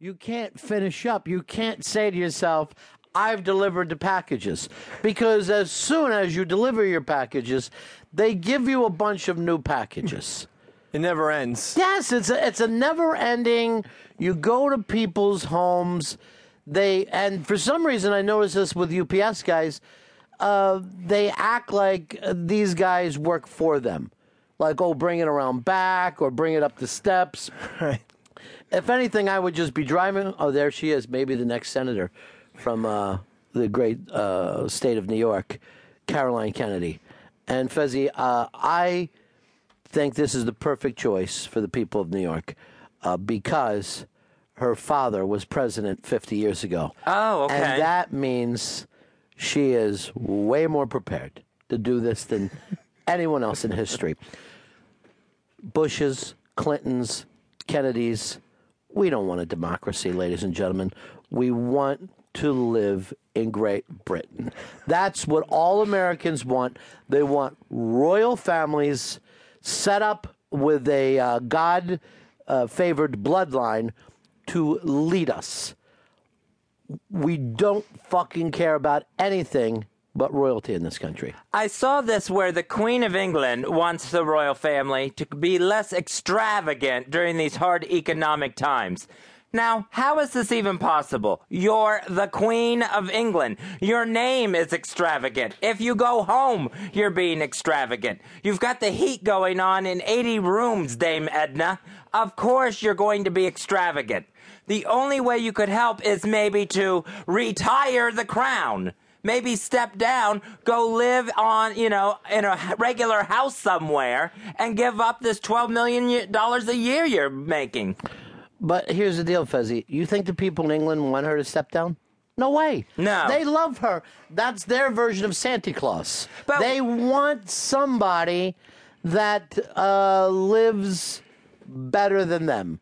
you can't finish up. You can't say to yourself, I've delivered the packages. Because as soon as you deliver your packages, they give you a bunch of new packages. It never ends. Yes, it's a, it's a never ending. You go to people's homes, they and for some reason I notice this with UPS guys, uh, they act like these guys work for them, like oh bring it around back or bring it up the steps. Right. If anything, I would just be driving. Oh, there she is, maybe the next senator from uh, the great uh, state of New York, Caroline Kennedy, and Fezzi. Uh, I think this is the perfect choice for the people of New York uh, because her father was president 50 years ago. Oh, okay. And that means she is way more prepared to do this than anyone else in history. Bushes, Clintons, Kennedys, we don't want a democracy, ladies and gentlemen. We want to live in Great Britain. That's what all Americans want. They want royal families set up with a uh, God uh, favored bloodline to lead us. We don't fucking care about anything but royalty in this country. I saw this where the Queen of England wants the royal family to be less extravagant during these hard economic times. Now, how is this even possible? You're the Queen of England. Your name is extravagant. If you go home, you're being extravagant. You've got the heat going on in 80 rooms, Dame Edna. Of course you're going to be extravagant. The only way you could help is maybe to retire the crown. Maybe step down, go live on, you know, in a regular house somewhere and give up this $12 million a year you're making. But here's the deal, Fezzi. You think the people in England want her to step down? No way. No. They love her. That's their version of Santa Claus. But- they want somebody that uh, lives better than them.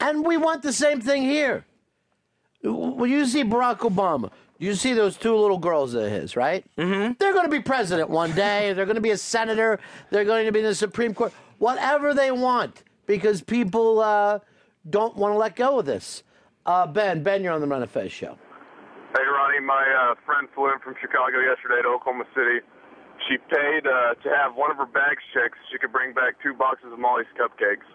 And we want the same thing here. When you see Barack Obama, you see those two little girls of his, right? Mm-hmm. They're going to be president one day. They're going to be a senator. They're going to be in the Supreme Court. Whatever they want, because people uh, don't want to let go of this. Uh, ben, Ben, you're on the Ron and Fez show. Hey, Ronnie, my uh, friend flew in from Chicago yesterday to Oklahoma City. She paid uh, to have one of her bags checked so she could bring back two boxes of Molly's cupcakes.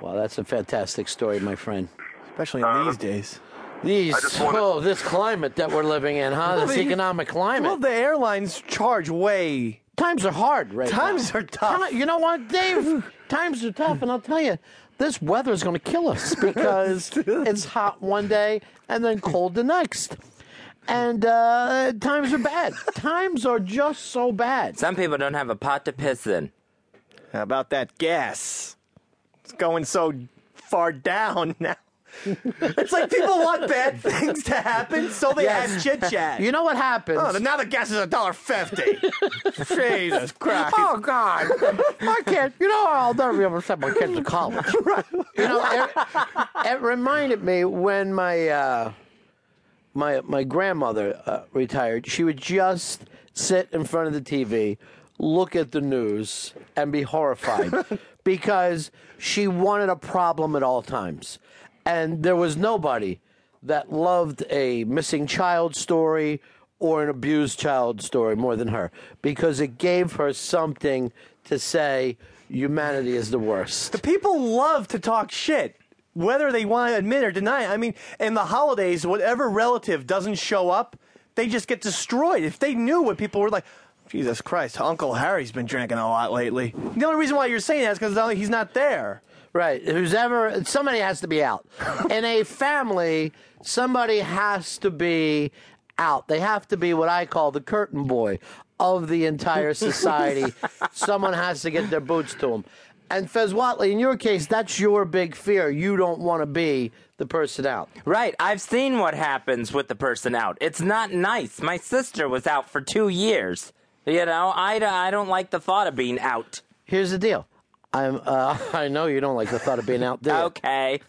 Wow, that's a fantastic story, my friend. Especially in Uh, these days. These, I oh, this climate that we're living in, huh? This I economic climate. Well, the airlines charge way. times are hard right Times now. are tough. Ti- You know what, Dave? times are tough, and I'll tell you, this weather is going to kill us because it's hot one day and then cold the next. And uh, times are bad. times are just so bad. Some people don't have a pot to piss in. How about that gas? It's going so far down now. it's like people want bad things to happen, so they Yes. have chit chat. You know what happens? Oh, now the gas is a dollar fifty. Jesus Christ! Oh God! I can't. You know, I'll never be able to send my kids to college. You know, it, it reminded me when my uh, my my grandmother uh, retired. She would just sit in front of the TV, look at the news, and be horrified because she wanted a problem at all times, and there was nobody that loved a missing child story or an abused child story more than her because it gave her something to say humanity is the worst. The people love to talk shit, whether they want to admit or deny it. I mean, in the holidays, whatever relative doesn't show up, they just get destroyed. If they knew what people were like, Jesus Christ, Uncle Harry's been drinking a lot lately. The only reason why you're saying that is because he's not there. Right. Who's ever somebody has to be out. In a family, somebody has to be out. They have to be what I call the curtain boy of the entire society. Someone has to get their boots to them. And Fez Whatley, in your case, that's your big fear. You don't want to be the person out. Right, I've seen what happens with the person out. It's not nice. My sister was out for two years. You know, I, I don't like the thought of being out. Here's the deal. I'm. Uh, I know you don't like the thought of being out there. Okay.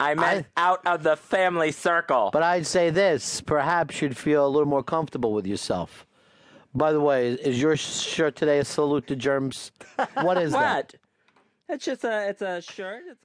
I meant out of the family circle. But I'd say this: perhaps you'd feel a little more comfortable with yourself. By the way, is your shirt today a salute to germs? What is that? It's just a it's a shirt. It's got